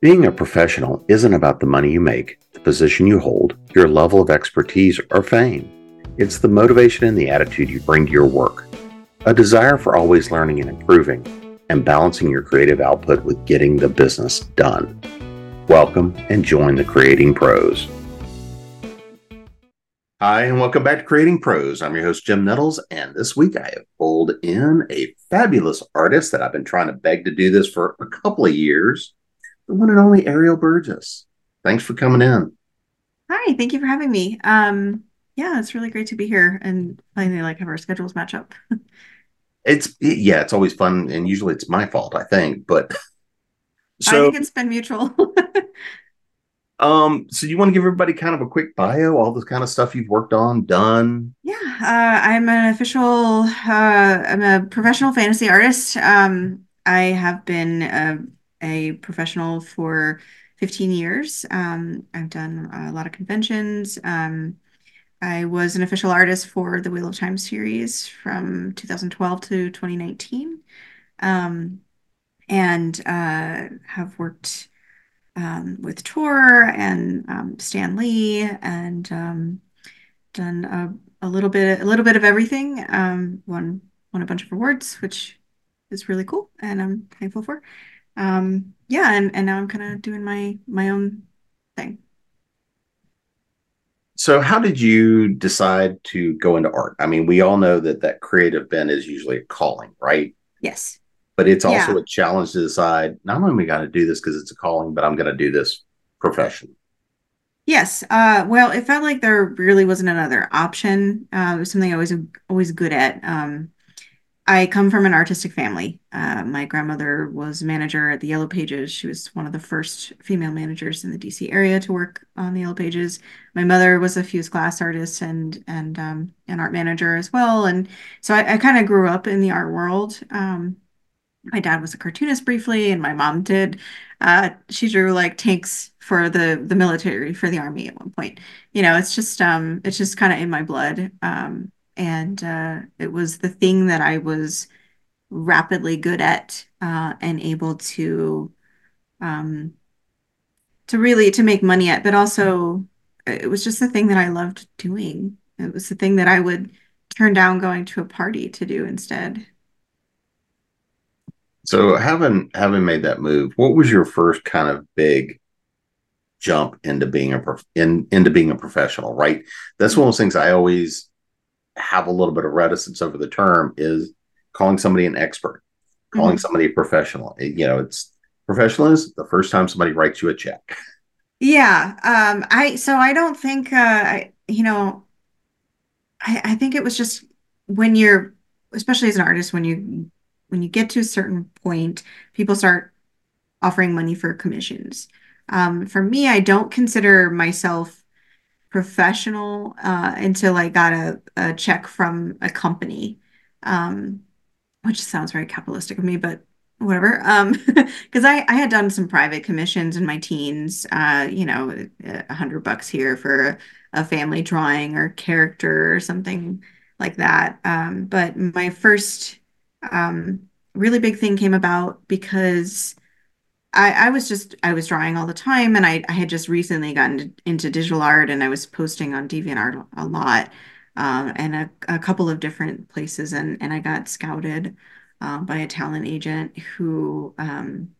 Being a professional isn't about the money you make, the position you hold, your level of expertise, or fame. It's the motivation and the attitude you bring to your work. A desire for always learning and improving, and balancing your creative output with getting the business done. Welcome and join the Creating Pros. Hi, and welcome back to Creating Pros. I'm your host, Jim Nettles, and this week I have pulled in a fabulous artist that I've been trying to beg to do this for a couple of years the one and only Ariel Burgess. Thanks for coming in. Hi, thank you for having me. Um, yeah, it's really great to be here and finally like have our schedules match up. it's yeah, it's always fun, and usually it's my fault, I think, but so I think it's been mutual. Um, so you want to give everybody kind of a quick bio, all this kind of stuff you've worked on, done? Yeah, uh, I'm an official. Uh, I'm a professional fantasy artist. Um, I have been a, a professional for 15 years. Um, I've done a lot of conventions. Um, I was an official artist for the Wheel of Time series from 2012 to 2019, um, and uh, have worked um, with Tor and um, Stan Lee and um, done a, a, little bit a little bit of everything. Won won a bunch of awards, which is really cool, and I'm thankful for. Um, yeah, and and now I'm kind of doing my my own thing. So, how did you decide to go into art? I mean, we all know that that creative bent is usually a calling, right? Yes but it's also yeah. a challenge to decide not only we got to do this because it's a calling, but I'm going to do this profession. Yes. Uh, well, it felt like there really wasn't another option. Uh, it was something I was always good at. Um, I come from an artistic family. Uh, my grandmother was manager at the Yellow Pages. She was one of the first female managers in the DC area to work on the Yellow Pages. My mother was a fused glass artist and and um, an art manager as well. And so I, I kind of grew up in the art world. Um, my dad was a cartoonist briefly and my mom did uh, she drew like tanks for the the military for the army at one point you know it's just um it's just kind of in my blood um and uh, it was the thing that i was rapidly good at uh, and able to um to really to make money at but also it was just the thing that i loved doing it was the thing that i would turn down going to a party to do instead so having having made that move, what was your first kind of big jump into being a prof- in into being a professional? Right, that's one of those things I always have a little bit of reticence over the term is calling somebody an expert, calling mm-hmm. somebody a professional. You know, it's professional is the first time somebody writes you a check. Yeah, um, I so I don't think uh, I you know, I I think it was just when you're especially as an artist when you when you get to a certain point, people start offering money for commissions. Um, for me, I don't consider myself professional uh, until I got a, a, check from a company, um, which sounds very capitalistic of me, but whatever. Because um, I, I had done some private commissions in my teens, uh, you know, a hundred bucks here for a, family drawing or character or something like that. Um, but my first um, really big thing came about because I, I was just I was drawing all the time, and I, I had just recently gotten into digital art, and I was posting on DeviantArt a lot, um, and a, a couple of different places, and and I got scouted uh, by a talent agent who um,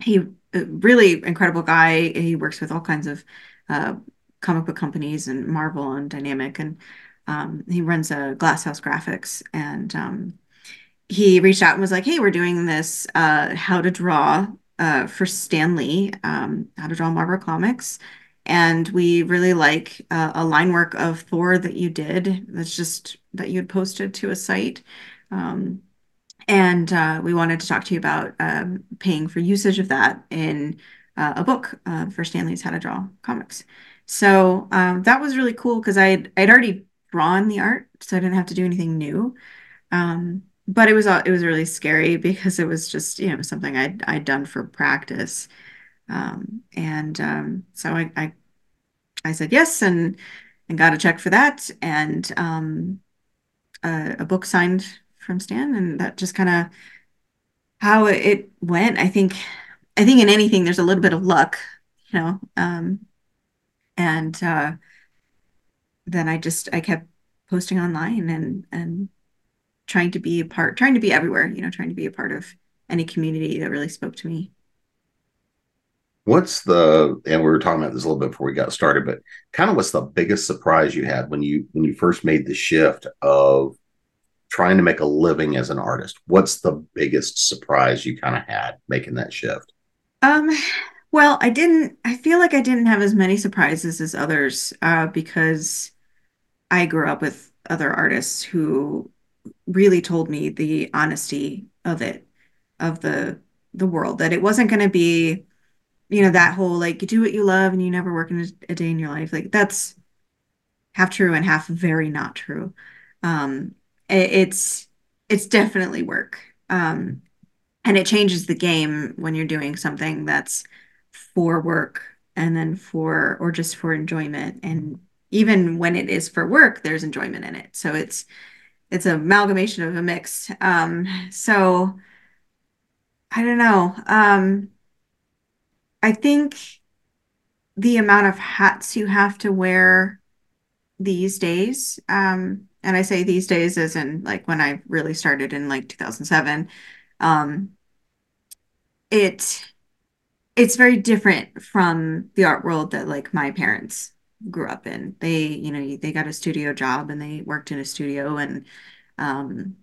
he really incredible guy. He works with all kinds of uh, comic book companies and Marvel and Dynamite, and um, he runs a Glasshouse Graphics, and um, he reached out and was like, "Hey, we're doing this uh, how to draw uh, for Stan Lee, um, how to draw Marvel comics." And we really like uh, a line work of Thor that you did. That's just that you had posted to a site. Um, and uh, we wanted to talk to you about um, paying for usage of that in uh, a book uh, for Stan Lee's How to Draw Comics. So um, that was really cool because I'd I'd already drawn the art, so I didn't have to do anything new. Um, but it was it was really scary because it was just you know something I'd I'd done for practice, um, and um, so I, I, I said yes and and got a check for that and um, a, a, book signed from Stan and that just kind of how it went. I think I think in anything there's a little bit of luck, you know. Um, and uh, then I just I kept posting online and and trying to be a part, trying to be everywhere, you know, trying to be a part of any community that really spoke to me. What's the and we were talking about this a little bit before we got started, but kind of what's the biggest surprise you had when you when you first made the shift of trying to make a living as an artist? What's the biggest surprise you kind of had making that shift? Um, well, I didn't, I feel like I didn't have as many surprises as others, uh, because I grew up with other artists who really told me the honesty of it, of the the world, that it wasn't going to be, you know, that whole like you do what you love and you never work in a, a day in your life. Like that's half true and half very not true. Um, it, it's it's definitely work. Um, and it changes the game when you're doing something that's for work and then for or just for enjoyment and even when it is for work there's enjoyment in it so it's it's an amalgamation of a mix. Um so i don't know. Um i think the amount of hats you have to wear these days um and i say these days as in like when i really started in like 2007 um it it's very different from the art world that like my parents grew up in. They, you know, they got a studio job and they worked in a studio and um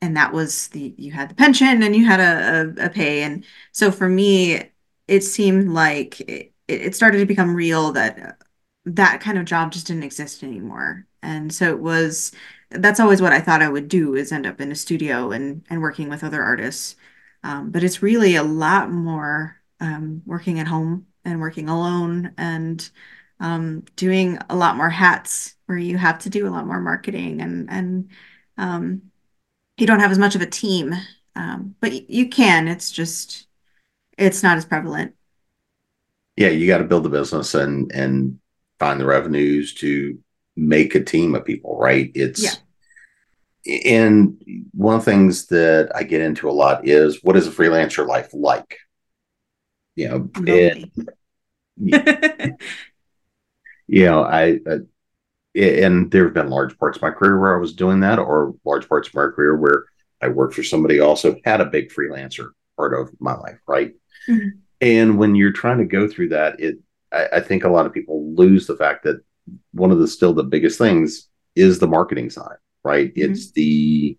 and that was the you had the pension and you had a, a, a pay and so for me it seemed like it, it started to become real that that kind of job just didn't exist anymore. And so it was that's always what I thought I would do is end up in a studio and and working with other artists. Um, but it's really a lot more um, working at home and working alone and um, doing a lot more hats where you have to do a lot more marketing and and um, you don't have as much of a team. Um, but you can. It's just it's not as prevalent. Yeah, you got to build the business and and find the revenues to make a team of people, right? It's Yeah, and one of the things that I get into a lot is what is a freelancer life like? You know, it. you know, I, I and there have been large parts of my career where I was doing that, or large parts of my career where I worked for somebody also had a big freelancer part of my life, right? Mhm. And when you're trying to go through that, it I, I think a lot of people lose the fact that one of the still the biggest things is the marketing side, right? Mhm. It's the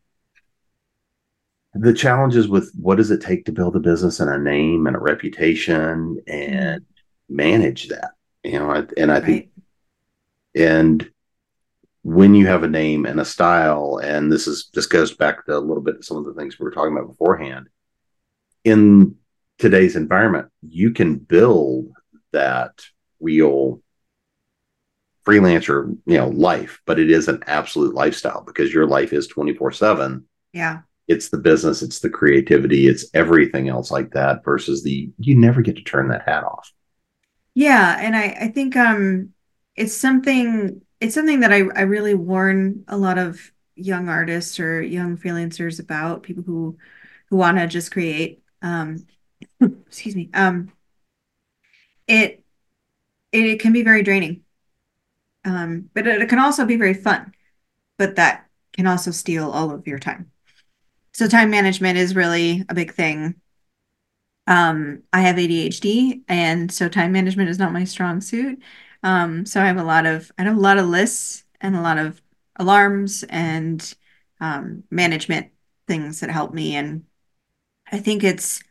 the challenges with what does it take to build a business and a name and a reputation and manage that, you know, and I think Right. And when you have a name and a style, and this is this goes back to a little bit to some of the things we were talking about beforehand. In today's environment, you can build that real freelancer, you know, life, but it is an absolute lifestyle because your life is 24/7. Yeah. It's the business, it's the creativity, it's everything else like that versus the you never get to turn that hat off. Yeah, and I I think um it's something it's something that I I really warn a lot of young artists or young freelancers about people who who want to just create um excuse me um it it can be very draining um but it, it can also be very fun but that can also steal all of your time. So time management is really a big thing Um, I have ADHD, and so time management is not my strong suit. Um, so I have a lot of I have a lot of lists and a lot of alarms and um, management things that help me. And I think it's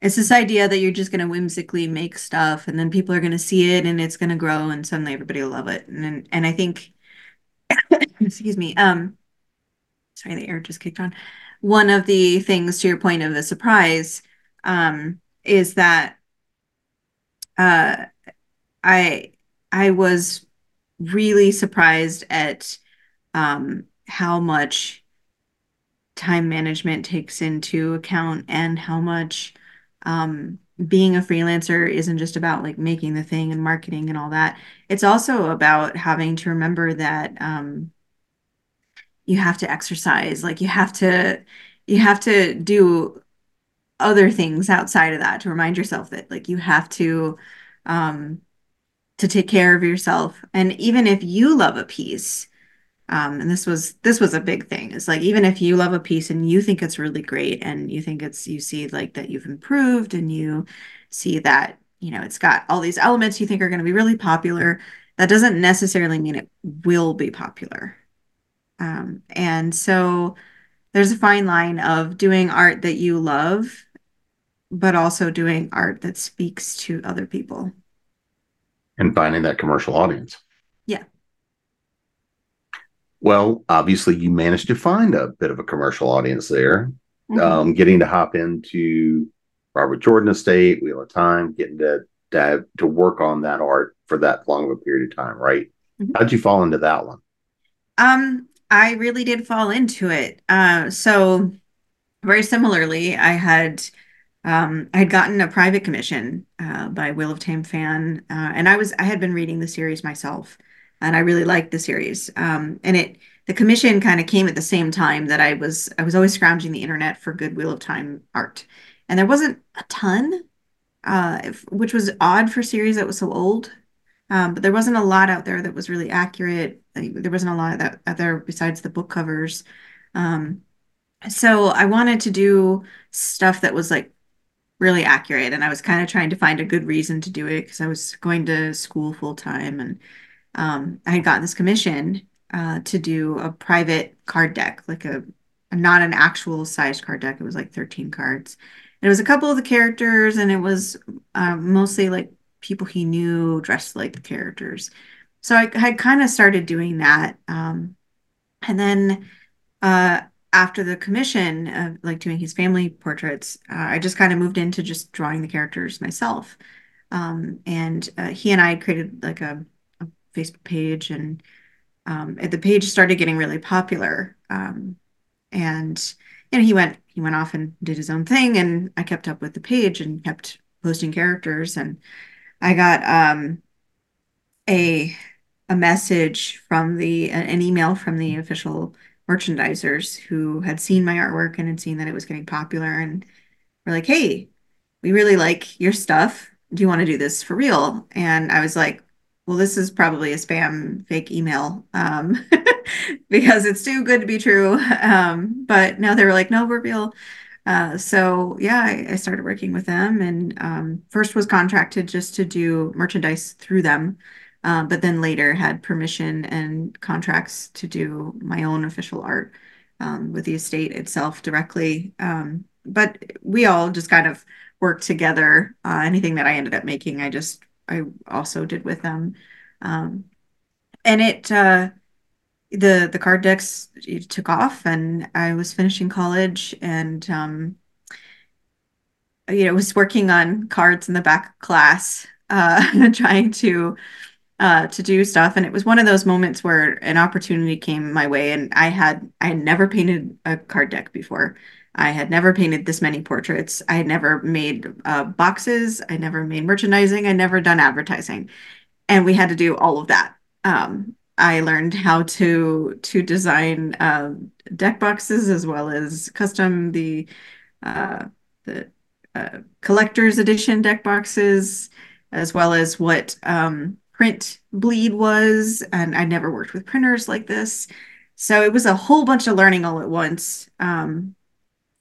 it's this idea that you're just going to whimsically make stuff, and then people are going to see it, and it's going to grow, and suddenly everybody will love it. And and I think, excuse me, um, sorry, the air just kicked on. One of the things to your point of the surprise, um, is that uh I I was really surprised at um, how much time management takes into account and how much um, being a freelancer isn't just about like making the thing and marketing and all that. It's also about having to remember that um, you have to exercise, like you have to you have to do other things outside of that to remind yourself that like you have to um to take care of yourself. And even if you love a piece um and this was this was a big thing it's like even if you love a piece and you think it's really great and you think it's you see like that you've improved and you see that you know it's got all these elements you think are going to be really popular that doesn't necessarily mean it will be popular. Um and so there's a fine line of doing art that you love but also doing art that speaks to other people and finding that commercial audience. yeah Well, obviously, you managed to find a bit of a commercial audience there, Mhm. um, getting to hop into Robert Jordan Estate, Wheel of Time, getting to to, to work on that art for that long of a period of time, right? Mhm. How'd you fall into that one? um I really did fall into it uh so very similarly I had Um, I had gotten a private commission uh, by Wheel of Time fan, uh, and I was I had been reading the series myself, and I really liked the series. Um, and it the commission kind of came at the same time that I was I was always scrounging the internet for good Wheel of Time art, and there wasn't a ton, uh, if, which was odd for a series that was so old. Um, but there wasn't a lot out there that was really accurate. There wasn't a lot that out there besides the book covers. Um, so I wanted to do stuff that was like really accurate. And I was kind of trying to find a good reason to do it because I was going to school full time and um, I had gotten this commission uh, to do a private card deck, like a, not an actual sized card deck. It was like 13 cards. And it was a couple of the characters, and it was uh, mostly like people he knew dressed like the characters. So I had kind of started doing that. Um, and then uh, after the commission of like doing his family portraits, uh, I just kind of moved into just drawing the characters myself. Um, and uh, he and I created like a, a Facebook page, and um, the page started getting really popular. Um, and you know, he went he went off and did his own thing, and I kept up with the page and kept posting characters, and I got um, a a message from the an email from the official merchandisers who had seen my artwork and had seen that it was getting popular and were like, "Hey, we really like your stuff. Do you want to do this for real?" And I was like, "Well, this is probably a spam fake email um, because it's too good to be true." Um, but now they were like, "No, we're real." Uh, so yeah, I, I started working with them and um, first was contracted just to do merchandise through them, uh, but then later had permission and contracts to do my own official art um, with the estate itself directly. Um, but we all just kind of worked together. Uh, anything that I ended up making, I just I also did with them. Um, and it uh, the the card decks took off, and I was finishing college, and um, you know was working on cards in the back class, uh, trying to uh, to do stuff. And it was one of those moments where an opportunity came my way, and I had I had never painted a card deck before. I had never painted this many portraits. I had never made uh, boxes. I never made merchandising. I never done advertising, and we had to do all of that. Um, I learned how to to design um, deck boxes as well as custom the uh, the uh, collector's edition deck boxes, as well as what um, print bleed was. And I never worked with printers like this. So it was a whole bunch of learning all at once. Um,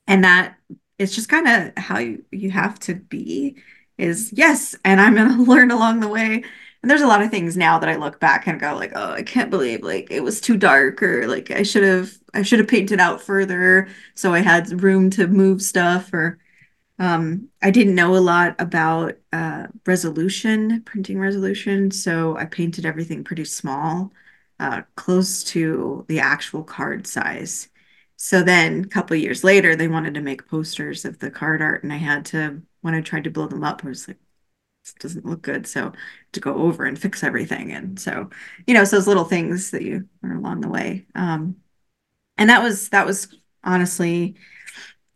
and that it's just kind of how you, you have to be is yes, and I'm gonna learn along the way. And there's a lot of things now that I look back and go like, oh, I can't believe like it was too dark or like I should have I should have painted out further so I had room to move stuff or um, I didn't know a lot about uh, resolution, printing resolution, so I painted everything pretty small, uh, close to the actual card size. So then a couple years later, they wanted to make posters of the card art, and I had to, when I tried to blow them up, I was like, this doesn't look good. So to go over and fix everything. And so, you know, it's those little things that you learn along the way. Um, and that was that was honestly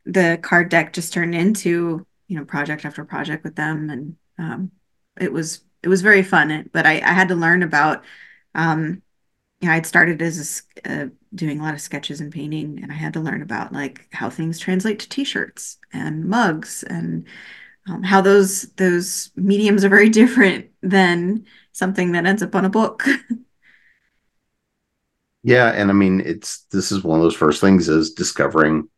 the card deck just turned into you know project after project with them and um, it was it was very fun but I, I had to learn about um, you know, I'd started as a, uh, doing a lot of sketches and painting, and I had to learn about like how things translate to t-shirts and mugs and um, how those those mediums are very different than something that ends up on a book. Yeah, and I mean it's this is one of those first things is discovering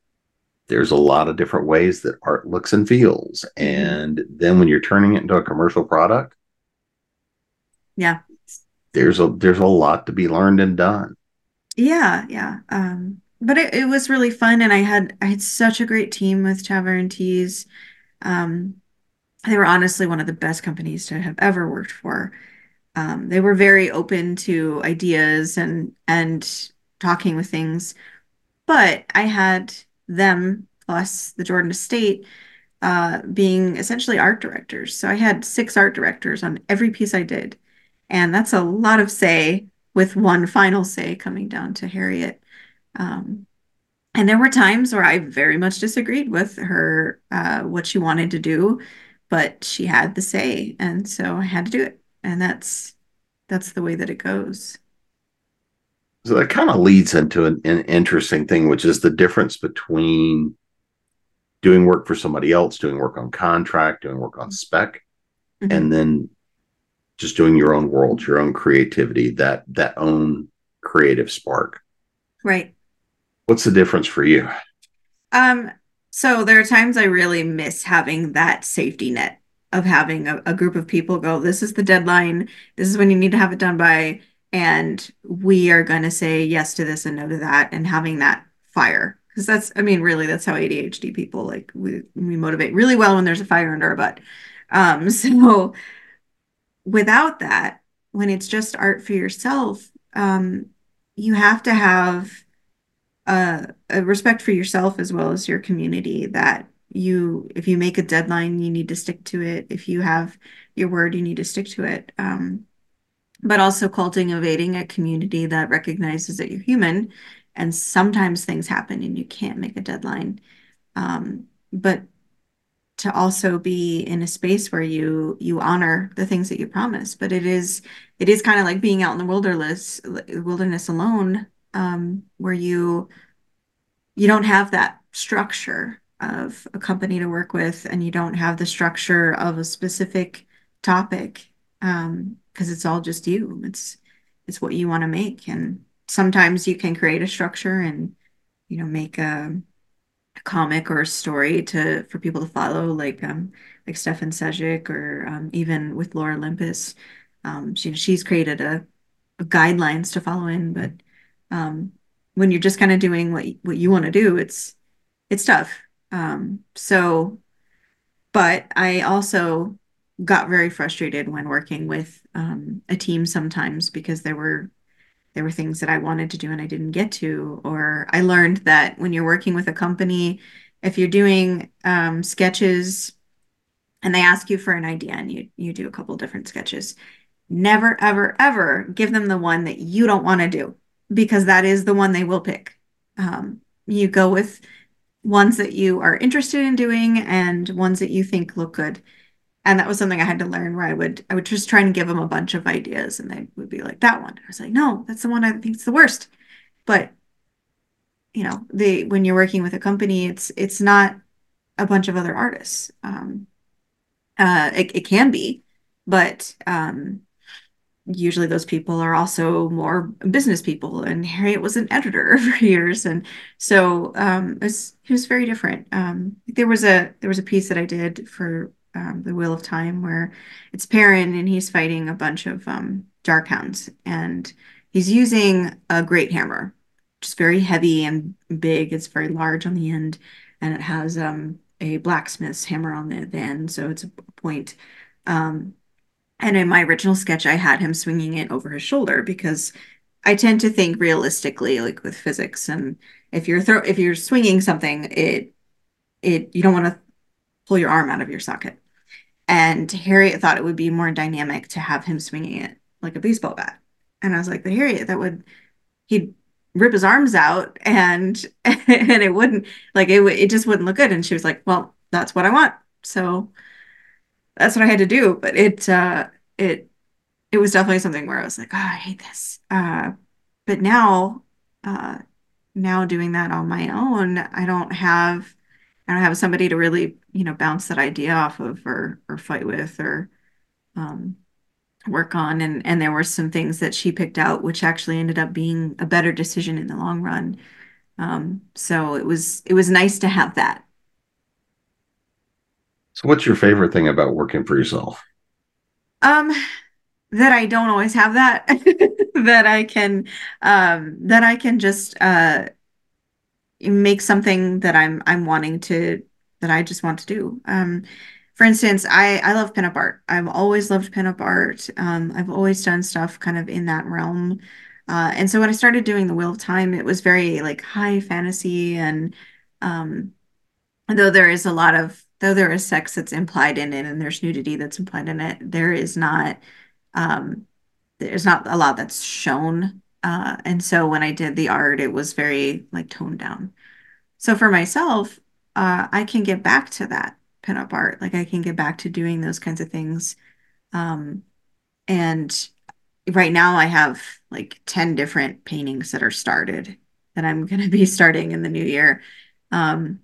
there's a lot of different ways that art looks and feels. And then when you're turning it into a commercial product, Yeah. there's a there's a lot to be learned and done. Yeah, yeah. Um, but it, it was really fun and I had I had such a great team with Tavern Teas. Um, they were honestly one of the best companies to have ever worked for. Um, they were very open to ideas and and talking with things. But I had them plus the Jordan Estate uh, being essentially art directors. So I had six art directors on every piece I did. And that's a lot of say with one final say coming down to Harriet. Um, and there were times where I very much disagreed with her, uh, what she wanted to do, but she had the say, and so I had to do it. And that's that's the way that it goes. So that kind of leads into an, an interesting thing, which is the difference between doing work for somebody else, doing work on contract, doing work on spec, Mhm. and then just doing your own world, your own creativity, that that own creative spark. Right. What's the difference for you? Um, so there are times I really miss having that safety net of having a, a group of people go, this is the deadline, this is when you need to have it done by, and we are going to say yes to this and no to that, and having that fire. Because that's, I mean, really, that's how ADHD people like we we motivate really well when there's a fire under our butt. Um, so without that, when it's just art for yourself, um, you have to have uh, a respect for yourself as well as your community that you if you make a deadline you need to stick to it if you have your word you need to stick to it um, but also cultivating a community that recognizes that you're human. And sometimes things happen and you can't make a deadline. Um, but to also be in a space where you you honor the things that you promise. But it is it is kind of like being out in the wilderness wilderness alone um, where you you don't have that structure of a company to work with and you don't have the structure of a specific topic. Um, because it's all just you. It's it's what you want to make. And sometimes you can create a structure and you know make a, a comic or a story to for people to follow, like um like Stefan Sejic or um, even with Lore Olympus. Um, she she's created a, a guidelines to follow in, but um, when you're just kind of doing what what you want to do, it's it's tough. Um, so, but I also got very frustrated when working with um, a team sometimes because there were there were things that I wanted to do and I didn't get to, or I learned that when you're working with a company, if you're doing um, sketches and they ask you for an idea and you you do a couple different sketches, never ever ever give them the one that you don't want to do because that is the one they will pick. Um, you go with ones that you are interested in doing and ones that you think look good. And that was something I had to learn where I would I would just try and give them a bunch of ideas and they would be like that one. I was like, no, that's the one I think is the worst. But you know, they when you're working with a company, it's it's not a bunch of other artists. Um, uh, it, it can be, but um, usually those people are also more business people and Harriet was an editor for years and so um it was, it was very different um there was a there was a piece that I did for um, the Wheel of Time where it's Perrin and he's fighting a bunch of um dark hounds and he's using a great hammer just very heavy and big it's very large on the end and it has um a blacksmith's hammer on the, the end so it's a point um and in my original sketch, I had him swinging it over his shoulder because I tend to think realistically, like with physics. And if you're throw if you're swinging something, it it you don't want to pull your arm out of your socket. And Harriet thought it would be more dynamic to have him swinging it like a baseball bat. And I was like, the Harriet, that would he'd rip his arms out and and it wouldn't like it it just wouldn't look good. And she was like, well, that's what I want. So that's what I had to do. But it uh it it was definitely something where I was like, oh, I hate this. Uh, but now, uh, now doing that on my own, I don't have I don't have somebody to really, you know, bounce that idea off of or or fight with or um, work on. And and there were some things that she picked out, which actually ended up being a better decision in the long run. Um, so it was it was nice to have that. So, what's your favorite thing about working for yourself? Um, that I don't always have that. that I can um that I can just uh make something that I'm I'm wanting to that I just want to do. Um, for instance, I I love pinup art. I've always loved pinup art. Um, I've always done stuff kind of in that realm. Uh, and so when I started doing the Wheel of Time, it was very like high fantasy and um, though there is a lot of though there is sex that's implied in it and there's nudity that's implied in it, there is not um, there's not a lot that's shown. Uh, and so when I did the art, it was very like toned down. So for myself, uh, I can get back to that pinup art. Like I can get back to doing those kinds of things. Um, and right now I have like 10 different paintings that are started that I'm going to be starting in the new year. Um,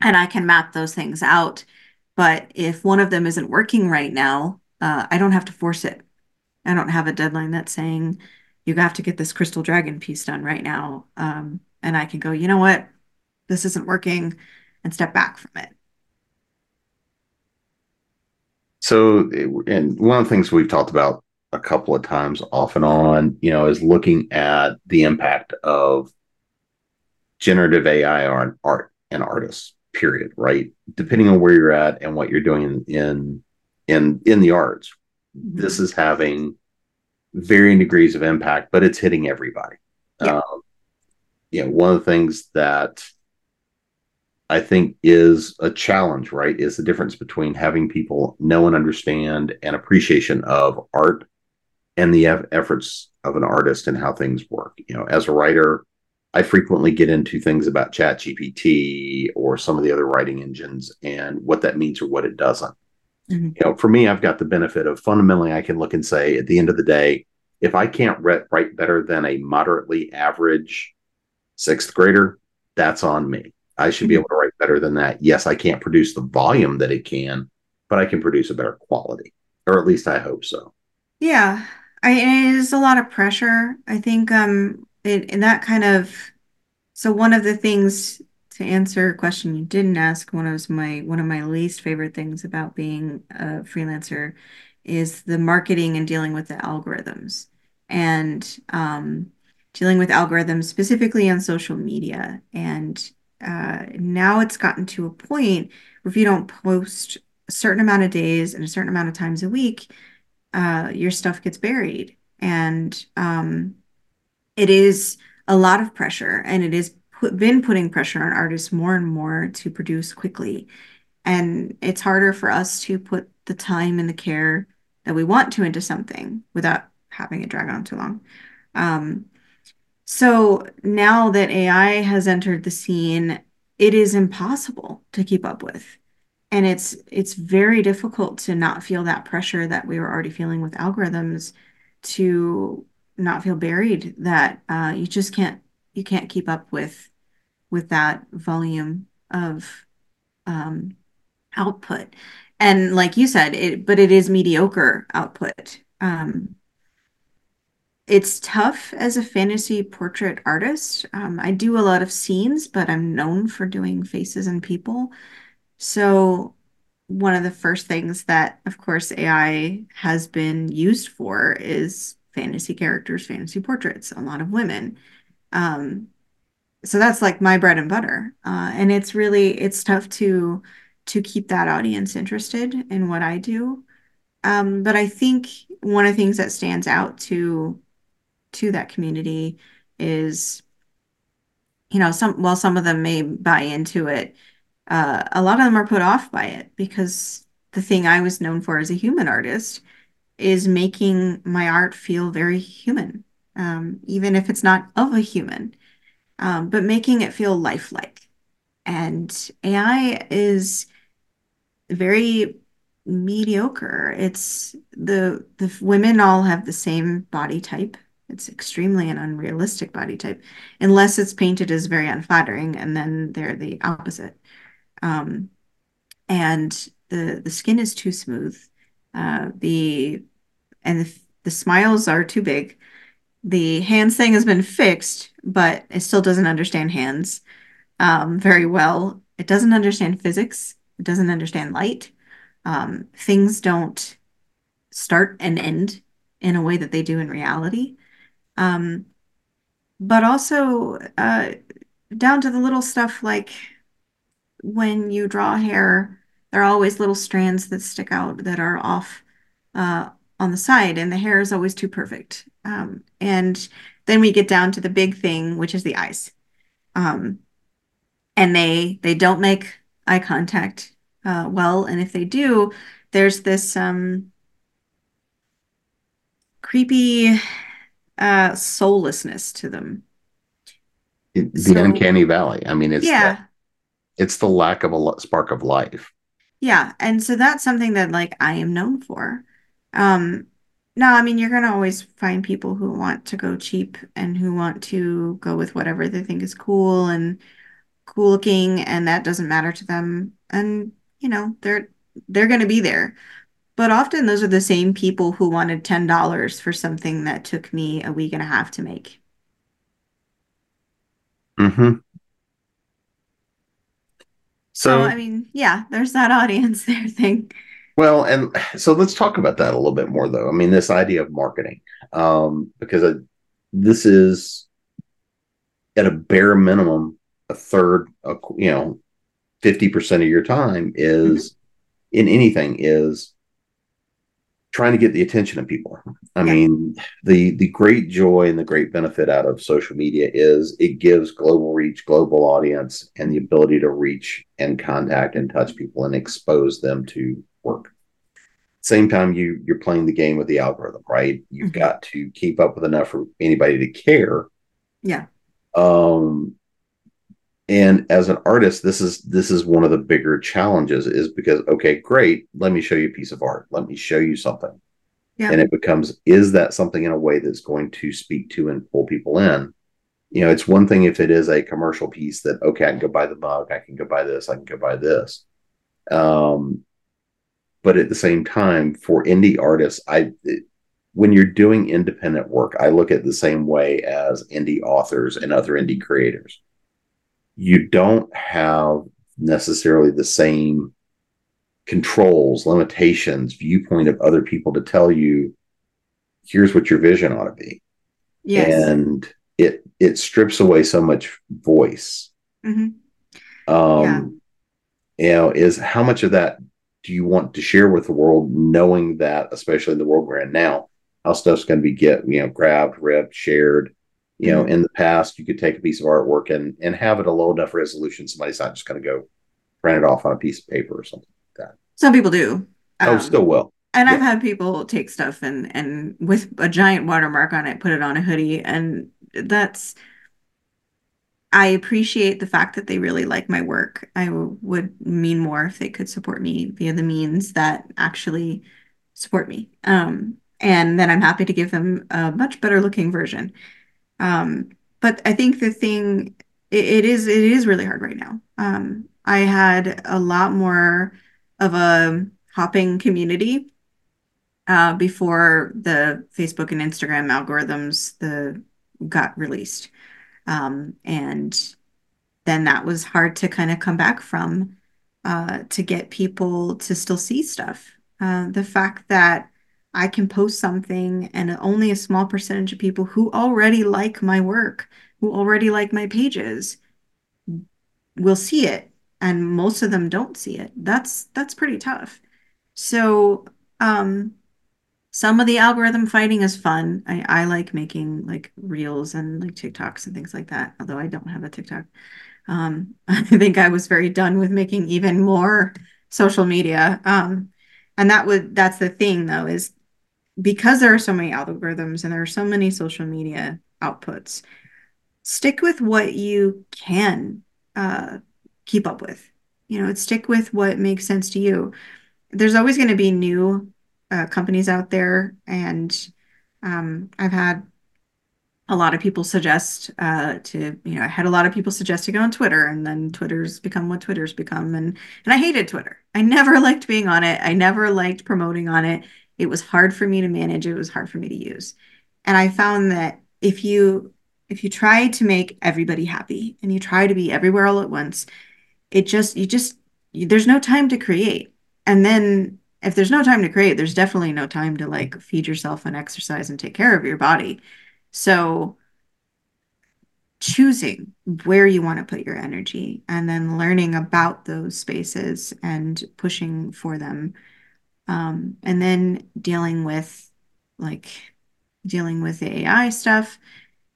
and I can map those things out. But if one of them isn't working right now, uh, I don't have to force it. I don't have a deadline that's saying you have to get this crystal dragon piece done right now. Um, and I can go, you know what? This isn't working and step back from it. So, and one of the things we've talked about a couple of times off and on, you know, is looking at the impact of generative AI on art and artists, period, right? Depending on where you're at and what you're doing in in in the arts, mm-hmm. this is having varying degrees of impact, but it's hitting everybody. Yeah. Um, you know, one of the things that I think is a challenge, right? Is the difference between having people know and understand and appreciation of art and the efforts of an artist and how things work. You know, as a writer, I frequently get into things about Chat GPT or some of the other writing engines and what that means or what it doesn't. Mm-hmm. You know, for me, I've got the benefit of fundamentally, I can look and say, at the end of the day, if I can't write better than a moderately average sixth grader, that's on me. I should be mm-hmm. able to write better than that. Yes, I can't produce the volume that it can, but I can produce a better quality, or at least I hope so. Yeah, I, it is a lot of pressure. I think um, it, in that kind of. So one of the things to answer a question you didn't ask, one of my one of my least favorite things about being a freelancer is the marketing and dealing with the algorithms and um, dealing with algorithms specifically on social media and uh, now it's gotten to a point where if you don't post a certain amount of days and a certain amount of times a week, uh, your stuff gets buried. And um, it is a lot of pressure, and it has put, been putting pressure on artists more and more to produce quickly. And it's harder for us to put the time and the care that we want to into something without having it drag on too long. Um, so now that AI has entered the scene, it is impossible to keep up with. And it's it's very difficult to not feel that pressure that we were already feeling with algorithms to not feel buried that uh, you just can't you can't keep up with with that volume of um, output. And like you said, it but it is mediocre output. Um, it's tough as a fantasy portrait artist. Um, I do a lot of scenes, but I'm known for doing faces and people. So, one of the first things that, of course, AI has been used for is fantasy characters, fantasy portraits, a lot of women. Um, so that's like my bread and butter, uh, and it's really it's tough to to keep that audience interested in what I do. Um, but I think one of the things that stands out to to that community is you know some while some of them may buy into it uh, a lot of them are put off by it because the thing i was known for as a human artist is making my art feel very human um, even if it's not of a human um, but making it feel lifelike and ai is very mediocre it's the the women all have the same body type It's extremely an unrealistic body type, unless it's painted as very unflattering, and then they're the opposite. Um, and the the skin is too smooth. Uh, the and the, the smiles are too big. The hands thing has been fixed, but it still doesn't understand hands um, very well. It doesn't understand physics. It doesn't understand light. Um, things don't start and end in a way that they do in reality. Um, but also uh, down to the little stuff like when you draw hair, there are always little strands that stick out that are off uh, on the side, and the hair is always too perfect. Um, and then we get down to the big thing, which is the eyes. Um, and they they don't make eye contact uh, well, and if they do, there's this um, creepy uh, soullessness to them. It, the so, uncanny valley. I mean, it's yeah, the, it's the lack of a spark of life. Yeah, and so that's something that like I am known for. Um, no, I mean you're gonna always find people who want to go cheap and who want to go with whatever they think is cool and cool looking, and that doesn't matter to them. And you know they're they're gonna be there. But often those are the same people who wanted $10 for something that took me a week and a half to make. Mm-hmm. So, so I mean, yeah, there's that audience there thing. Well, and so let's talk about that a little bit more, though. I mean, this idea of marketing, um, because this is at a bare minimum a third, uh, you know, fifty percent of your time is mm-hmm. in anything is trying to get the attention of people. I yeah. mean, the the great joy and the great benefit out of social media is it gives global reach, global audience, and the ability to reach and contact and touch people and expose them to work. Same time you you're playing the game with the algorithm, right? You've mm-hmm. got to keep up with enough for anybody to care. Yeah. Um and as an artist this is this is one of the bigger challenges is because okay great let me show you a piece of art let me show you something yeah. and it becomes is that something in a way that's going to speak to and pull people in you know it's one thing if it is a commercial piece that okay i can go buy the mug i can go buy this i can go buy this um but at the same time for indie artists i it, when you're doing independent work i look at the same way as indie authors and other indie creators you don't have necessarily the same controls, limitations, viewpoint of other people to tell you, here's what your vision ought to be. Yes. And it it strips away so much voice. Mm-hmm. Um, yeah. you know, is how much of that do you want to share with the world, knowing that, especially in the world we're in now, how stuff's going to be get you know grabbed, ripped, shared, you know, mm-hmm. in the past, you could take a piece of artwork and and have it a low enough resolution. Somebody's not just going to go print it off on a piece of paper or something like that. Some people do. Oh, um, still will. And yeah. I've had people take stuff and and with a giant watermark on it, put it on a hoodie, and that's. I appreciate the fact that they really like my work. I w- would mean more if they could support me via the means that actually support me. Um, and then I'm happy to give them a much better looking version. Um, but I think the thing it, it is it is really hard right now. Um, I had a lot more of a hopping community uh, before the Facebook and Instagram algorithms the got released, um, and then that was hard to kind of come back from uh, to get people to still see stuff. Uh, the fact that I can post something and only a small percentage of people who already like my work, who already like my pages will see it and most of them don't see it. That's that's pretty tough. So, um some of the algorithm fighting is fun. I, I like making like reels and like TikToks and things like that, although I don't have a TikTok. Um, I think I was very done with making even more social media. Um, and that would that's the thing though, is because there are so many algorithms and there are so many social media outputs, stick with what you can uh, keep up with. You know, stick with what makes sense to you. There's always going to be new uh, companies out there, and um, I've had a lot of people suggest uh, to, you know, I had a lot of people suggest to go on Twitter, and then Twitter's become what Twitter's become, and and I hated Twitter. I never liked being on it. I never liked promoting on it. It was hard for me to manage. It was hard for me to use, and I found that if you if you try to make everybody happy and you try to be everywhere all at once, it just you just you, there's no time to create, and then if there's no time to create, there's definitely no time to like feed yourself and exercise and take care of your body. So choosing where you want to put your energy and then learning about those spaces and pushing for them. Um, and then dealing with like dealing with the AI stuff.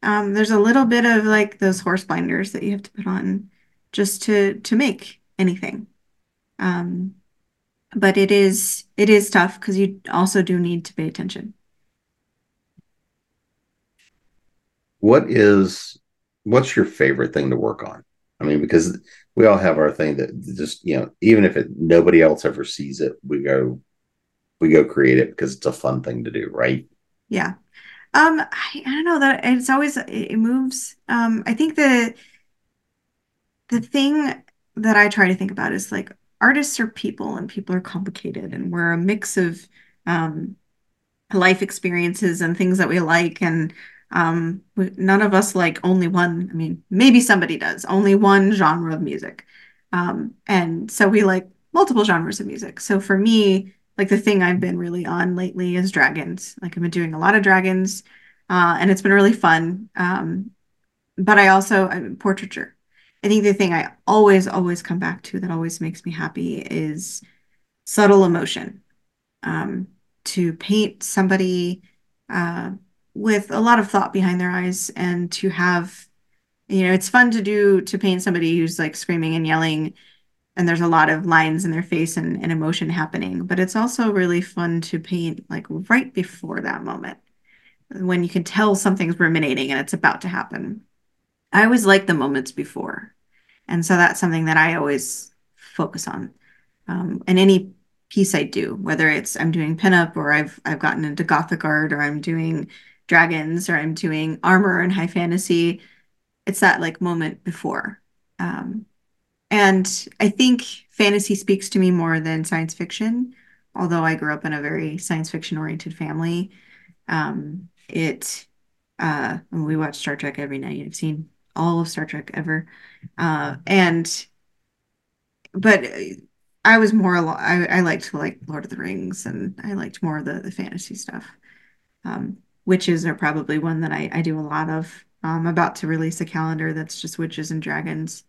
Um, there's a little bit of like those horse blinders that you have to put on just to to make anything. Um, but it is it is tough because you also do need to pay attention. What is what's your favorite thing to work on? I mean, because we all have our thing that just you know, even if it nobody else ever sees it, we go we go create it because it's a fun thing to do, right? Yeah. Um, I, I don't know that it's always it moves. Um, I think the the thing that I try to think about is like artists are people and people are complicated and we're a mix of um life experiences and things that we like and um we, none of us like only one i mean maybe somebody does only one genre of music. Um and so we like multiple genres of music. So for me like the thing i've been really on lately is dragons. Like i've been doing a lot of dragons uh and it's been really fun um but i also i mean, portraiture i think the thing i always always come back to that always makes me happy is subtle emotion um, to paint somebody uh, with a lot of thought behind their eyes and to have, you know, it's fun to do to paint somebody who's like screaming and yelling and there's a lot of lines in their face and, and emotion happening. But it's also really fun to paint like right before that moment when you can tell something's ruminating and it's about to happen. I always like the moments before. And so that's something that I always focus on. Um, and any piece I do, whether it's I'm doing pinup or I've I've gotten into gothic art or I'm doing dragons or I'm doing armor and high fantasy. It's that like moment before. Um, and I think fantasy speaks to me more than science fiction, although I grew up in a very science fiction oriented family. Um, it uh, we watch Star Trek every night. I've seen all of Star Trek ever. Uh, and but I was more I, I liked like Lord of the Rings and I liked more of the the fantasy stuff. Um, witches are probably one that I, I do a lot of. I'm about to release a calendar that's just witches and dragons.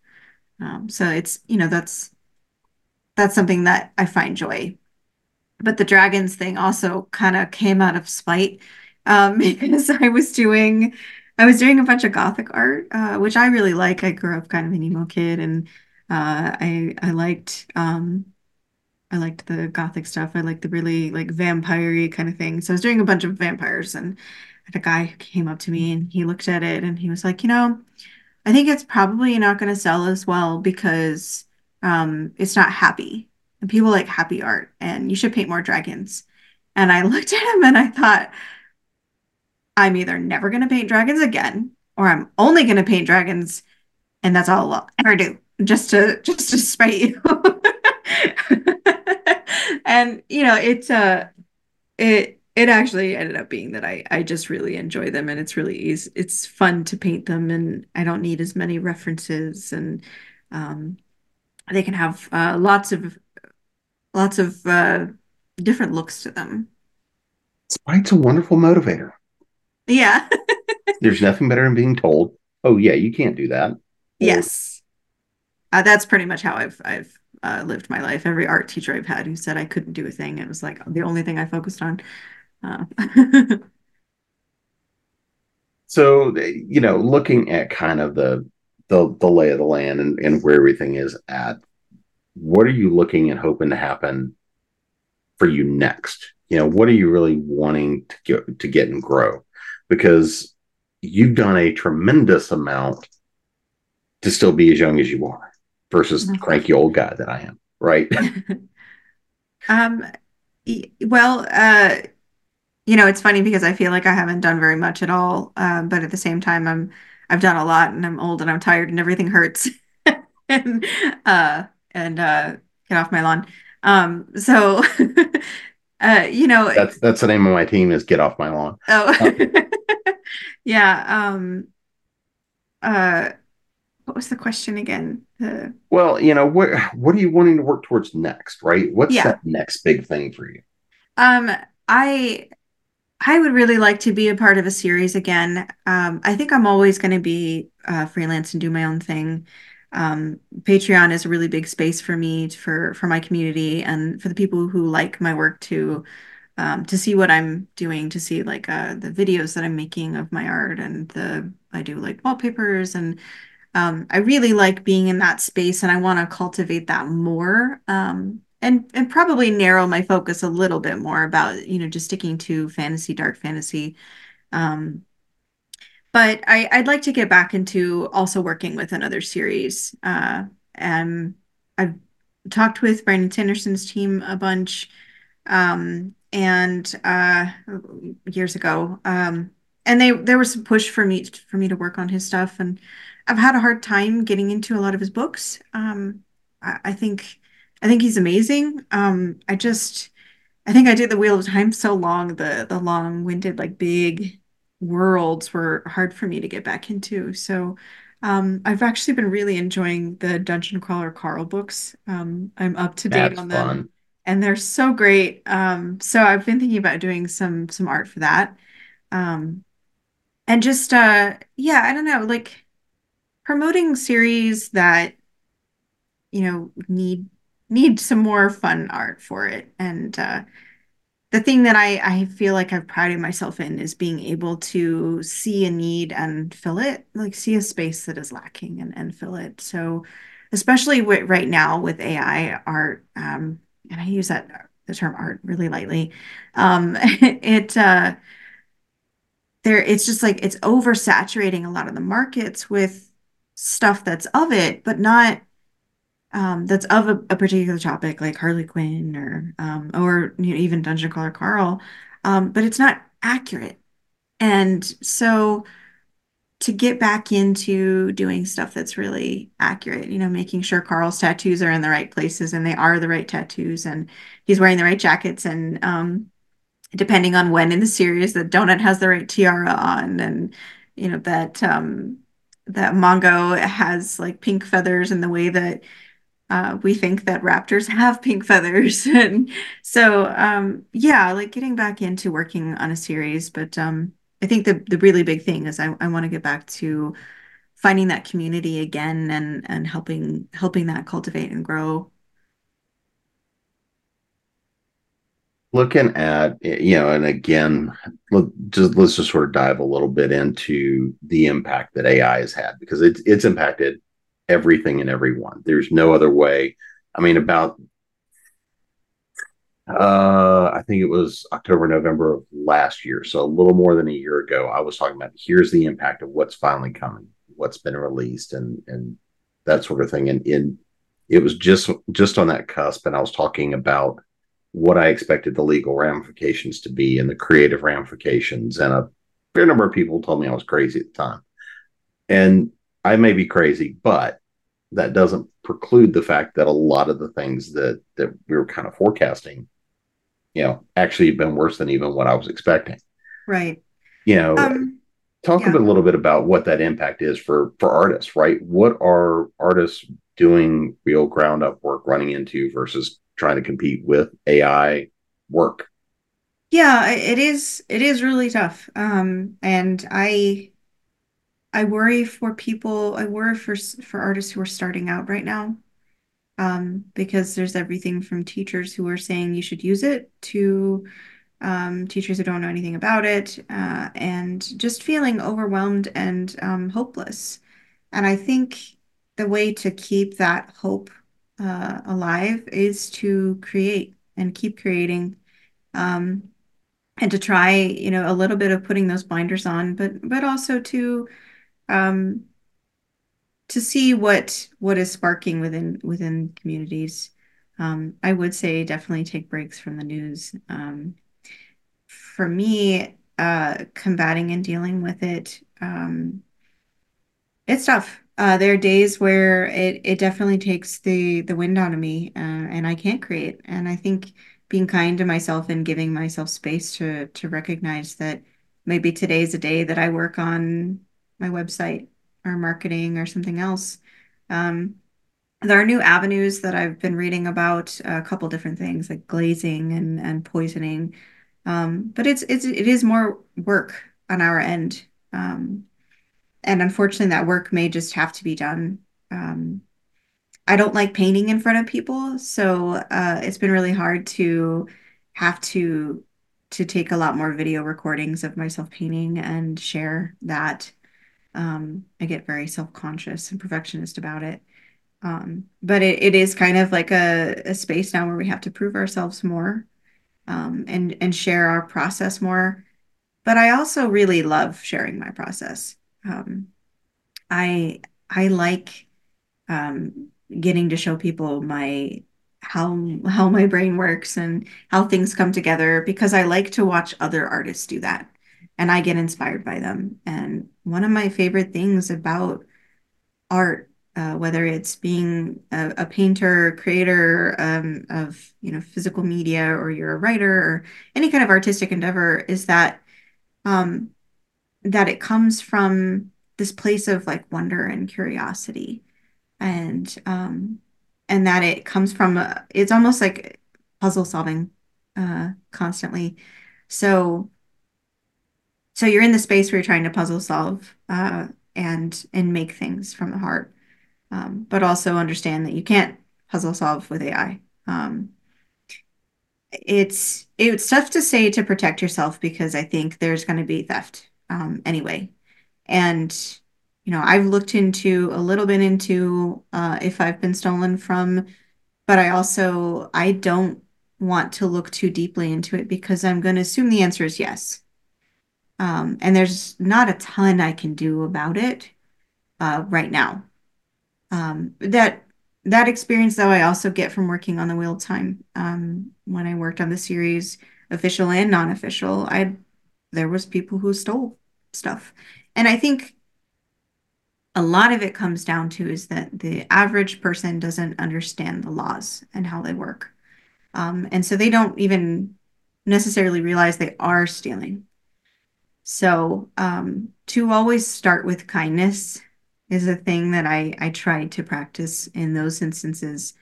Um, so it's you know that's that's something that I find joy. But the dragons thing also kind of came out of spite um, because I was doing I was doing a bunch of gothic art, uh, which I really like. I grew up kind of an emo kid, and uh, I I liked um, I liked the gothic stuff. I liked the really like vampire kind of thing. So I was doing a bunch of vampires and a guy came up to me and he looked at it and he was like, you know, I think it's probably not going to sell as well because um, it's not happy. And people like happy art and you should paint more dragons. And I looked at him and I thought, I'm either never going to paint dragons again or I'm only going to paint dragons and that's all I'll ever do just to just to spite you. and you know, it's uh it it actually ended up being that I I just really enjoy them and it's really easy. It's fun to paint them and I don't need as many references and um they can have uh, lots of lots of uh, different looks to them. Spite's a wonderful motivator. Yeah. There's nothing better than being told, "Oh yeah, you can't do that." Yes. Uh, that's pretty much how I've I've uh, lived my life. Every art teacher I've had who said I couldn't do a thing, it was like the only thing I focused on. Uh. so you know, looking at kind of the the the lay of the land and, and where everything is at, what are you looking and hoping to happen for you next? You know, what are you really wanting to get to get and grow? Because you've done a tremendous amount to still be as young as you are versus the cranky old guy that I am, right? um well, uh you know, it's funny because I feel like I haven't done very much at all. Um, but at the same time, I'm I've done a lot and I'm old and I'm tired and everything hurts. and uh and uh get off my lawn. Um, so uh, you know, that's that's the name of my team is Get Off My Lawn. Oh, uh, yeah. Um, uh, what was the question again? Uh, well, you know, what what are you wanting to work towards next, right? What's yeah. that next big thing for you? Um, I I would really like to be a part of a series again. Um, I think I'm always going to be uh, freelance and do my own thing. Um, Patreon is a really big space for me for for my community and for the people who like my work to um, to see what I'm doing, to see like uh, the videos that I'm making of my art and the I do like wallpapers and um, I really like being in that space and I want to cultivate that more um, and and probably narrow my focus a little bit more about you know just sticking to fantasy, dark fantasy. Um, but I, I'd like to get back into also working with another series. Uh, and I've talked with Brandon Sanderson's team a bunch, um, and uh, years ago. Um, and they there was some push for me for me to work on his stuff, and I've had a hard time getting into a lot of his books. Um, I, I think I think he's amazing. Um, I just I think I did the Wheel of Time so long, the the long-winded, like big worlds were hard for me to get back into. So um, I've actually been really enjoying the Dungeon Crawler Carl books. Um, I'm up to date That's on fun. them, and they're so great. Um, so I've been thinking about doing some some art for that. Um, and just uh, yeah, I don't know, like promoting series that you know need need some more fun art for it and uh the thing that I, I feel like I've prided myself in is being able to see a need and fill it, like see a space that is lacking and, and fill it. So, especially right now with AI art, um, and I use that the term art really lightly, um, it uh, there it's just like it's oversaturating a lot of the markets with stuff that's of it, but not um, that's of a, a, particular topic, like Harley Quinn or um, or you know, even Dungeon Crawler Carl, um, but it's not accurate. And so to get back into doing stuff that's really accurate, you know, making sure Carl's tattoos are in the right places and they are the right tattoos and he's wearing the right jackets and um, depending on when in the series that Donut has the right tiara on and you know that um, that Mongo has like pink feathers in the way that uh, we think that raptors have pink feathers. and so, um, yeah, like getting back into working on a series. But um, I think the, the really big thing is I, I want to get back to finding that community again and, and helping, helping that cultivate and grow. Looking at, you know, and again, let, just let's just sort of dive a little bit into the impact that AI has had because it's it's impacted everything and everyone. There's no other way. I mean, about uh, I think it was October, November of last year, so a little more than a year ago. I was talking about here's the impact of what's finally coming, what's been released, and and that sort of thing. And in it was just just on that cusp, and I was talking about what I expected the legal ramifications to be and the creative ramifications, and a fair number of people told me I was crazy at the time. And I may be crazy, but that doesn't preclude the fact that a lot of the things that that we were kind of forecasting, you know, actually have been worse than even what I was expecting. Right. You know, um, talk yeah. a, bit, a little bit about what that impact is for for artists, right? What are artists doing real ground up work running into versus trying to compete with AI work? Yeah, it is it is really tough. Um and I I worry for people, I worry for for artists who are starting out right now. Um, because there's everything from teachers who are saying you should use it to um, teachers who don't know anything about it, uh, and just feeling overwhelmed and um, hopeless. And I think the way to keep that hope uh, alive is to create and keep creating. Um, and to try, you know, a little bit of putting those blinders on, but but also to um, to see what what is sparking within within communities. Um, I would say definitely take breaks from the news. Um, for me, uh, combating and dealing with it, um, it's tough. Uh, there are days where it it definitely takes the the wind out of me, uh, and I can't create. And I think being kind to myself and giving myself space to to recognize that maybe today's a day that I work on my website or marketing or something else. Um, there are new avenues that I've been reading about a couple different things like glazing and and poisoning. Um, but it's it's it is more work on our end. Um, and unfortunately that work may just have to be done. Um, I don't like painting in front of people, so uh, it's been really hard to have to to take a lot more video recordings of myself painting and share that. Um, I get very self-conscious and perfectionist about it. Um, but it, it is kind of like a, a space now where we have to prove ourselves more um, and and share our process more. But I also really love sharing my process. Um, I I like um, getting to show people my how how my brain works and how things come together because I like to watch other artists do that and I get inspired by them. And one of my favorite things about art, uh, whether it's being a, a painter, creator um, of you know physical media, or you're a writer, or any kind of artistic endeavor, is that um, that it comes from this place of like wonder and curiosity, and um, and that it comes from a, it's almost like puzzle solving uh, constantly. So so you're in the space where you're trying to puzzle solve uh, and and make things from the heart um, but also understand that you can't puzzle solve with AI. Um, it's it's tough to say to protect yourself because I think there's going to be theft um, anyway. And you know, I've looked into a little bit into uh, if I've been stolen from, but I also I don't want to look too deeply into it because I'm going to assume the answer is yes. Um, and there's not a ton I can do about it uh, right now. Um, that that experience though I also get from working on the Wheel Time. Um, when I worked on the series, official and non-official, I there was people who stole stuff. And I think a lot of it comes down to is that the average person doesn't understand the laws and how they work. Um, and so they don't even necessarily realize they are stealing. So um, to always start with kindness is a thing that I, I try to practice in those instances.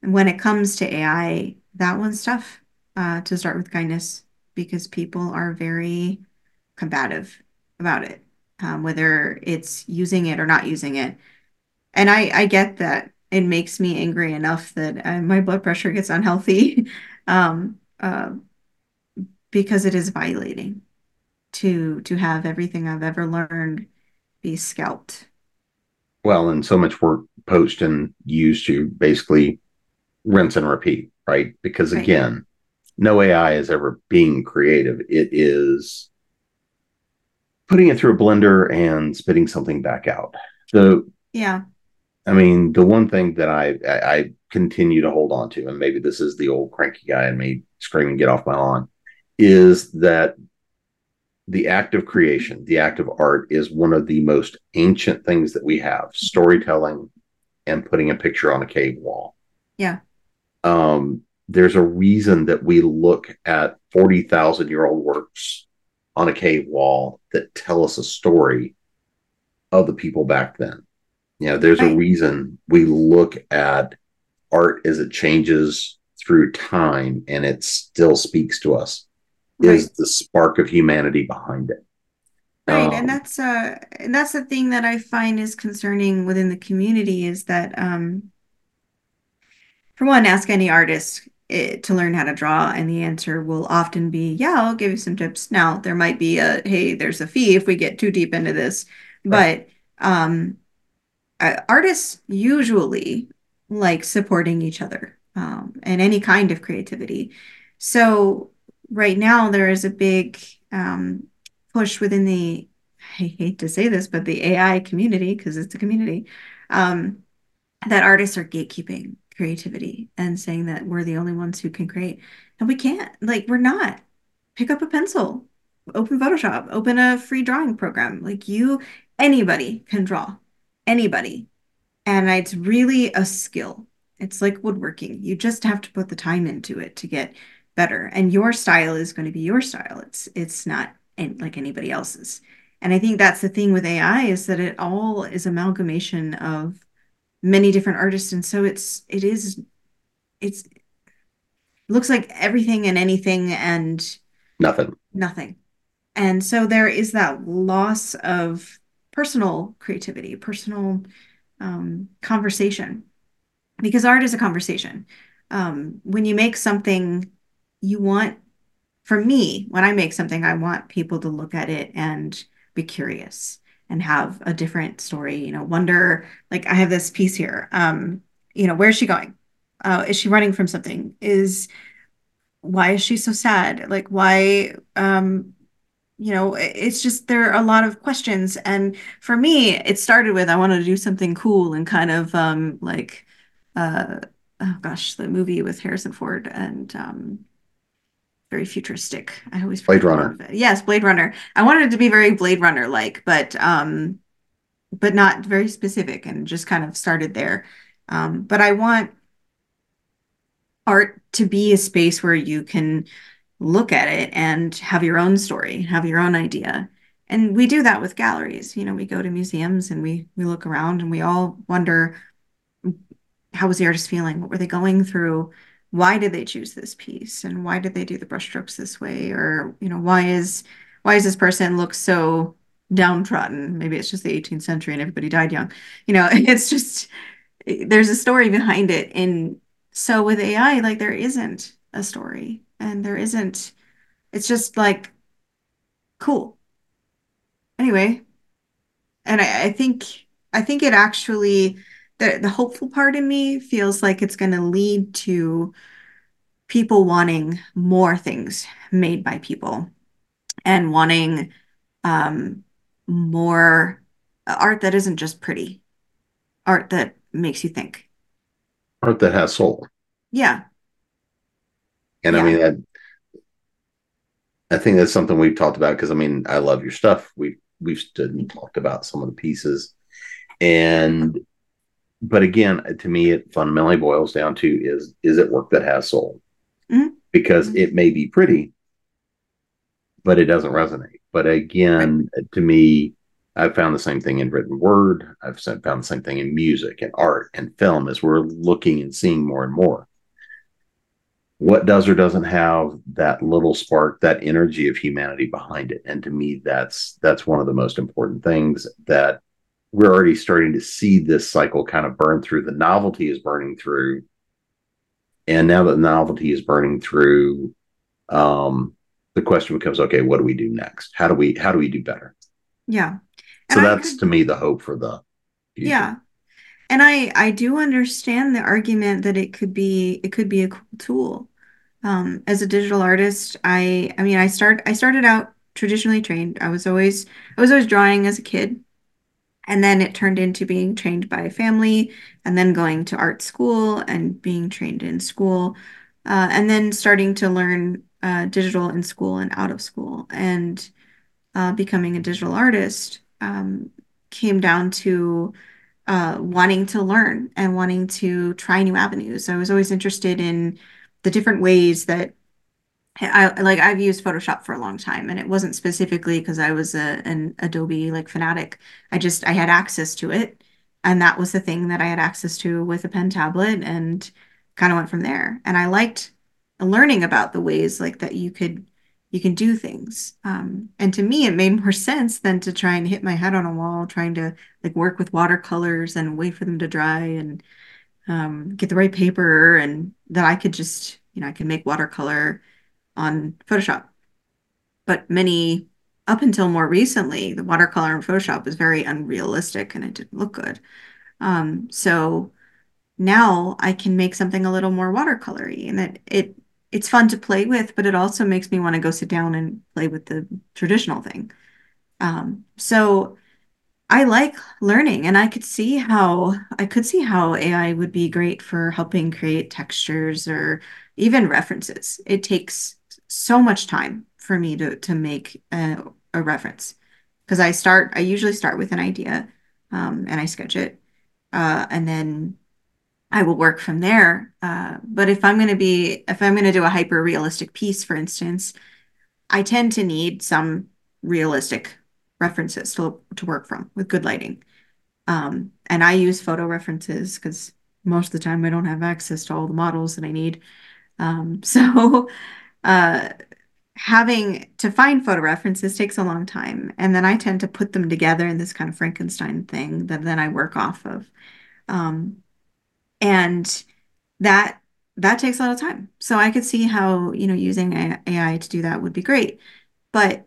When it comes to AI, that one's tough uh, to start with kindness because people are very combative about it, um, whether it's using it or not using it. And I, I get that it makes me angry enough that uh, my blood pressure gets unhealthy um, uh, because it is violating to to have everything I've ever learned be scalped. Well, and so much work poached and used to basically rinse and repeat, right? Because Right. again, no AI is ever being creative. It is putting it through a blender and spitting something back out. So, Yeah. I mean, the one thing that I, I, I continue to hold on to, and maybe this is the old cranky guy in me screaming, get off my lawn, is that the act of creation, the act of art is one of the most ancient things that we have storytelling and putting a picture on a cave wall. Yeah. Um, there's a reason that we look at 40,000 year old works on a cave wall that tell us a story of the people back then. You know, there's a reason we look at art as it changes through time and it still speaks to us Right. is the spark of humanity behind it. Right. And Um, that's uh and that's the thing that I find is concerning within the community is that um for one, ask any artist eh, to learn how to draw, and the answer will often be, yeah, I'll give you some tips. Now, there might be a, hey, there's a fee if we get too deep into this, right. but um uh, artists usually like supporting each other um, and any kind of creativity. So right now there is a big um, push within the, I hate to say this, but the AI community, because it's a community, um, that artists are gatekeeping creativity and saying that we're the only ones who can create. And we can't, like, we're not. pick up a pencil, open Photoshop, open a free drawing program. Like you, anybody can draw, anybody. And it's really a skill. It's like woodworking. You just have to put the time into it to get better. And your style is going to be your style. It's it's not like anybody else's. And I think that's the thing with AI is that it all is amalgamation of many different artists. And so it's it is it's it looks like everything and anything and Nothing. nothing. And so there is that loss of personal creativity, personal um, conversation, because art is a conversation. Um, when you make something, you want, for me, when I make something, I want people to look at it and be curious and have a different story, you know, wonder, like I have this piece here. Um, you know, where's she going? Uh, is she running from something? Is why is she so sad? Like why um you know, it's just there are a lot of questions. And for me, it started with I wanted to do something cool and kind of um like uh oh gosh, the movie with Harrison Ford and um very futuristic. I always Blade Runner. Yes, Blade Runner. I wanted it to be very Blade Runner like, but um but not very specific and just kind of started there. Um, but I want art to be a space where you can look at it and have your own story, have your own idea. And we do that with galleries. You know, we go to museums and we we look around and we all wonder how was the artist feeling? What were they going through? Why did they choose this piece? And why did they do the brushstrokes this way? Or, you know, why is why does this person look so downtrodden? Maybe it's just the 18th century and everybody died young. You know, it's just there's a story behind it. And so with AI, like there isn't a story and there isn't, it's just like cool. Anyway, and I, I think I think it actually the the hopeful part in me feels like it's going to lead to people wanting more things made by people and wanting um, more art that isn't just pretty, art that makes you think. Art that has soul. Yeah. And I mean, I, I think that's something we've talked about because I mean, I love your stuff. We we've stood and talked about some of the pieces, and but again, to me, it fundamentally boils down to is is it work that has soul? Mhm. Because Mhm. it may be pretty, but it doesn't resonate. But Right. again, to me, I've found the same thing in written word. I've found the same thing in music and art and film as we're looking and seeing more and more. What does or doesn't have that little spark, that energy of humanity behind it? And to me, that's that's one of the most important things that we're already starting to see this cycle kind of burn through. The novelty is burning through. And now that the novelty is burning through, um, the question becomes, okay, what do we do next? How do we how do we do better? Yeah. So I that's could, to me the hope for the future. yeah. And I I do understand the argument that it could be it could be a cool tool. Um, as a digital artist, I I mean I start I started out traditionally trained. I was always I was always drawing as a kid, and then it turned into being trained by a family, and then going to art school and being trained in school, uh, and then starting to learn uh, digital in school and out of school, and uh, becoming a digital artist um, came down to uh, wanting to learn and wanting to try new avenues. I was always interested in the different ways that I like I've used Photoshop for a long time and it wasn't specifically because I was a an Adobe like fanatic. I just I had access to it and that was the thing that I had access to with a pen tablet and kind of went from there. And I liked learning about the ways like that you could you can do things. Um, and to me it made more sense than to try and hit my head on a wall trying to like work with watercolors and wait for them to dry and um, get the right paper and that I could just, you know, I could make watercolor on Photoshop. But many, up until more recently, the watercolor in Photoshop was very unrealistic and it didn't look good. Um, so now I can make something a little more watercolory and it it it's fun to play with, but it also makes me want to go sit down and play with the traditional thing. Um, so I like learning and I could see how I could see how AI would be great for helping create textures or even references. It takes so much time for me to to make a, a reference because I start I usually start with an idea um, and I sketch it uh, and then I will work from there. Uh, but if I'm going to be if I'm going to do a hyper realistic piece, for instance, I tend to need some realistic references to to work from with good lighting. Um, and I use photo references because most of the time I don't have access to all the models that I need. Um, so uh, having to find photo references takes a long time. And then I tend to put them together in this kind of Frankenstein thing that then I work off of. Um, and that that takes a lot of time. So I could see how, you know, using AI to do that would be great. But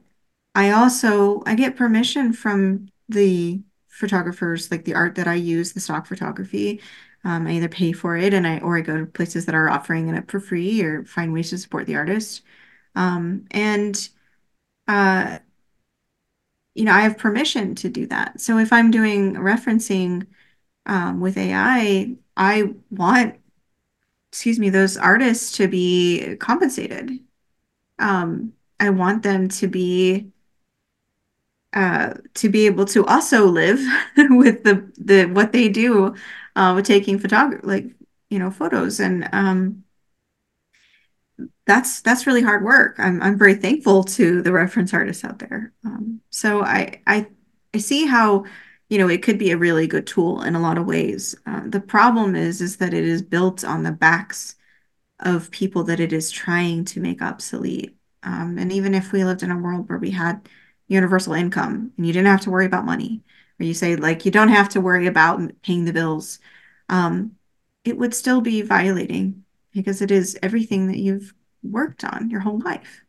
I also I get permission from the photographers, like the art that I use, the stock photography. Um, I either pay for it and I or I go to places that are offering it up for free or find ways to support the artist. Um, and uh, you know, I have permission to do that. So if I'm doing referencing um, with AI, I want, excuse me, those artists to be compensated. Um, I want them to be uh, to be able to also live with the the what they do uh, with taking photography, like you know, photos, and um, that's that's really hard work. I'm I'm very thankful to the reference artists out there. Um, so I I I see how you know it could be a really good tool in a lot of ways. Uh, the problem is is that it is built on the backs of people that it is trying to make obsolete. Um, and even if we lived in a world where we had universal income and you didn't have to worry about money, or you say like you don't have to worry about paying the bills, um, it would still be violating because it is everything that you've worked on your whole life.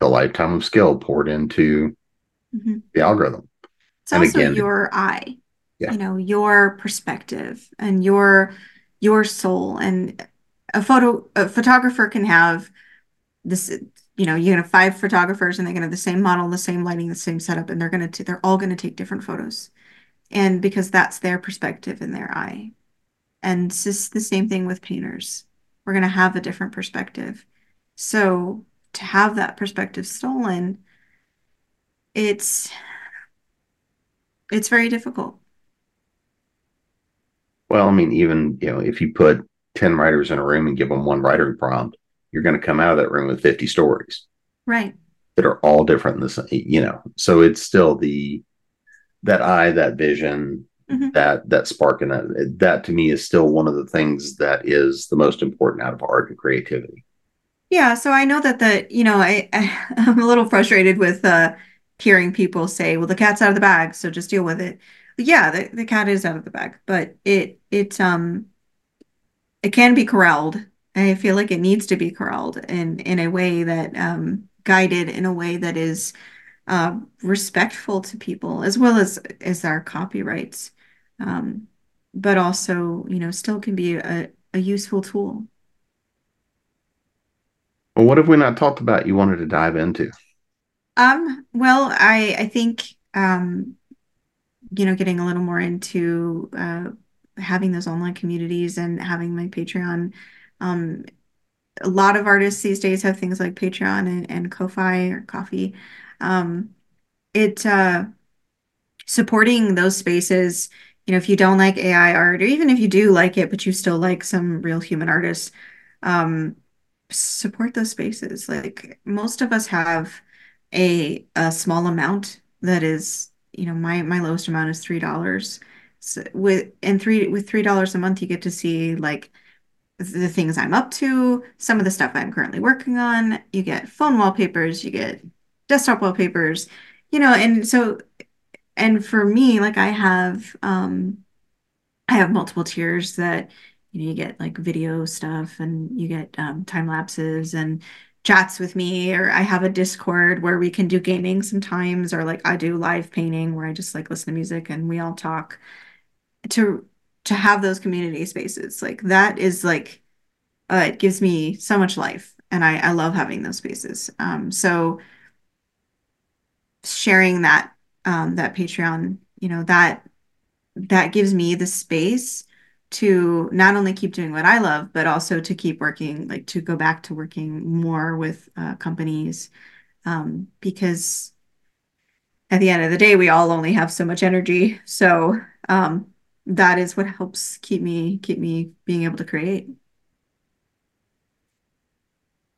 A lifetime of skill poured into mm-hmm. the algorithm. It's and also again, your eye, yeah. you know, your perspective and your your soul. And a photo a photographer can have this, you know, you can have five photographers and they can have the same model, the same lighting, the same setup, and they're gonna t- they're all gonna take different photos. And because that's their perspective and their eye. And it's just the same thing with painters. We're going to have a different perspective. So to have that perspective stolen, it's it's very difficult. Well, I mean, even you know, if you put 10 writers in a room and give them one writing prompt, you're going to come out of that room with 50 stories. Right. That are all different this, you know. So it's still the that eye, that vision, mm-hmm. that that spark and that that to me is still one of the things that is the most important out of art and creativity yeah so i know that the you know i, I i'm a little frustrated with uh hearing people say well the cat's out of the bag so just deal with it yeah the, the cat is out of the bag but it it um it can be corralled i feel like it needs to be corralled in in a way that um guided in a way that is uh, respectful to people as well as as our copyrights. Um, but also you know still can be a, a useful tool. Well what have we not talked about you wanted to dive into? Um well i i think um you know getting a little more into uh having those online communities and having my patreon um a lot of artists these days have things like patreon and, and ko-fi or coffee um it uh supporting those spaces you know, if you don't like AI art, or even if you do like it, but you still like some real human artists, um, support those spaces. Like most of us have a a small amount that is, you know, my my lowest amount is three dollars. So with and three with three dollars a month, you get to see like the things I'm up to, some of the stuff I'm currently working on. You get phone wallpapers, you get desktop wallpapers, you know, and so and for me, like I have um I have multiple tiers that you know you get like video stuff and you get um, time lapses and chats with me or I have a Discord where we can do gaming sometimes or like I do live painting where I just like listen to music and we all talk to to have those community spaces like that is like uh, it gives me so much life and I I love having those spaces um so sharing that um, that Patreon, you know, that that gives me the space to not only keep doing what I love, but also to keep working, like to go back to working more with uh, companies. Um, because at the end of the day, we all only have so much energy. So um, that is what helps keep me keep me being able to create.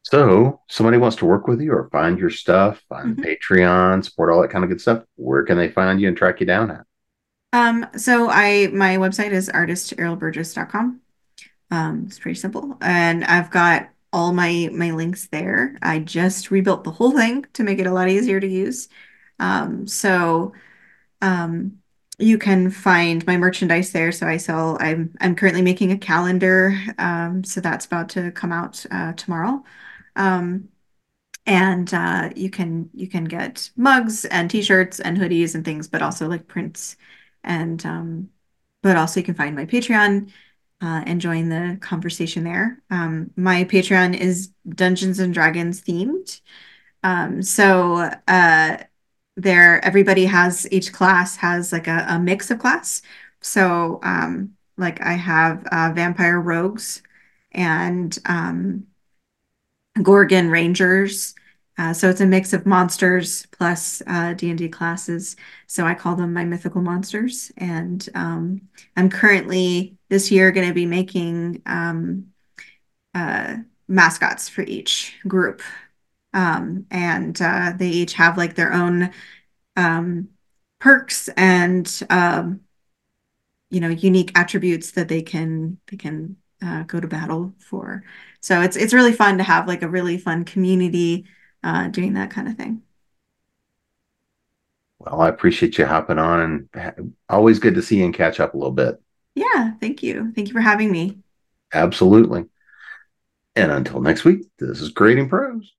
So, somebody wants to work with you or find your stuff, find Mhm. Patreon, support all that kind of good stuff. Where can they find you and track you down at? Um, so I my website is artistarielburgess.com. Um, it's pretty simple, and I've got all my my links there. I just rebuilt the whole thing to make it a lot easier to use. Um, so um, you can find my merchandise there. So I sell. I'm I'm currently making a calendar. Um, so that's about to come out uh, tomorrow. Um, and uh, you can you can get mugs and t-shirts and hoodies and things, but also like prints and um, but also you can find my Patreon uh, and join the conversation there. Um, my Patreon is Dungeons and Dragons themed. Um, so uh, there, everybody has each class has like a, a mix of class. So um, like I have uh, vampire rogues and um, Gorgon Rangers. Uh, so it's a mix of monsters plus uh, D&D classes. So I call them my mythical monsters. And um, I'm currently this year going to be making um, uh, mascots for each group. Um, and uh, they each have like their own um, perks and um, you know unique attributes that they can they can uh, go to battle for. So it's it's really fun to have like a really fun community uh, doing that kind of thing. Well, I appreciate you hopping on and always good to see you and catch up a little bit. Yeah, thank you. Thank you for having me. Absolutely. And until next week, this is Creating Pros.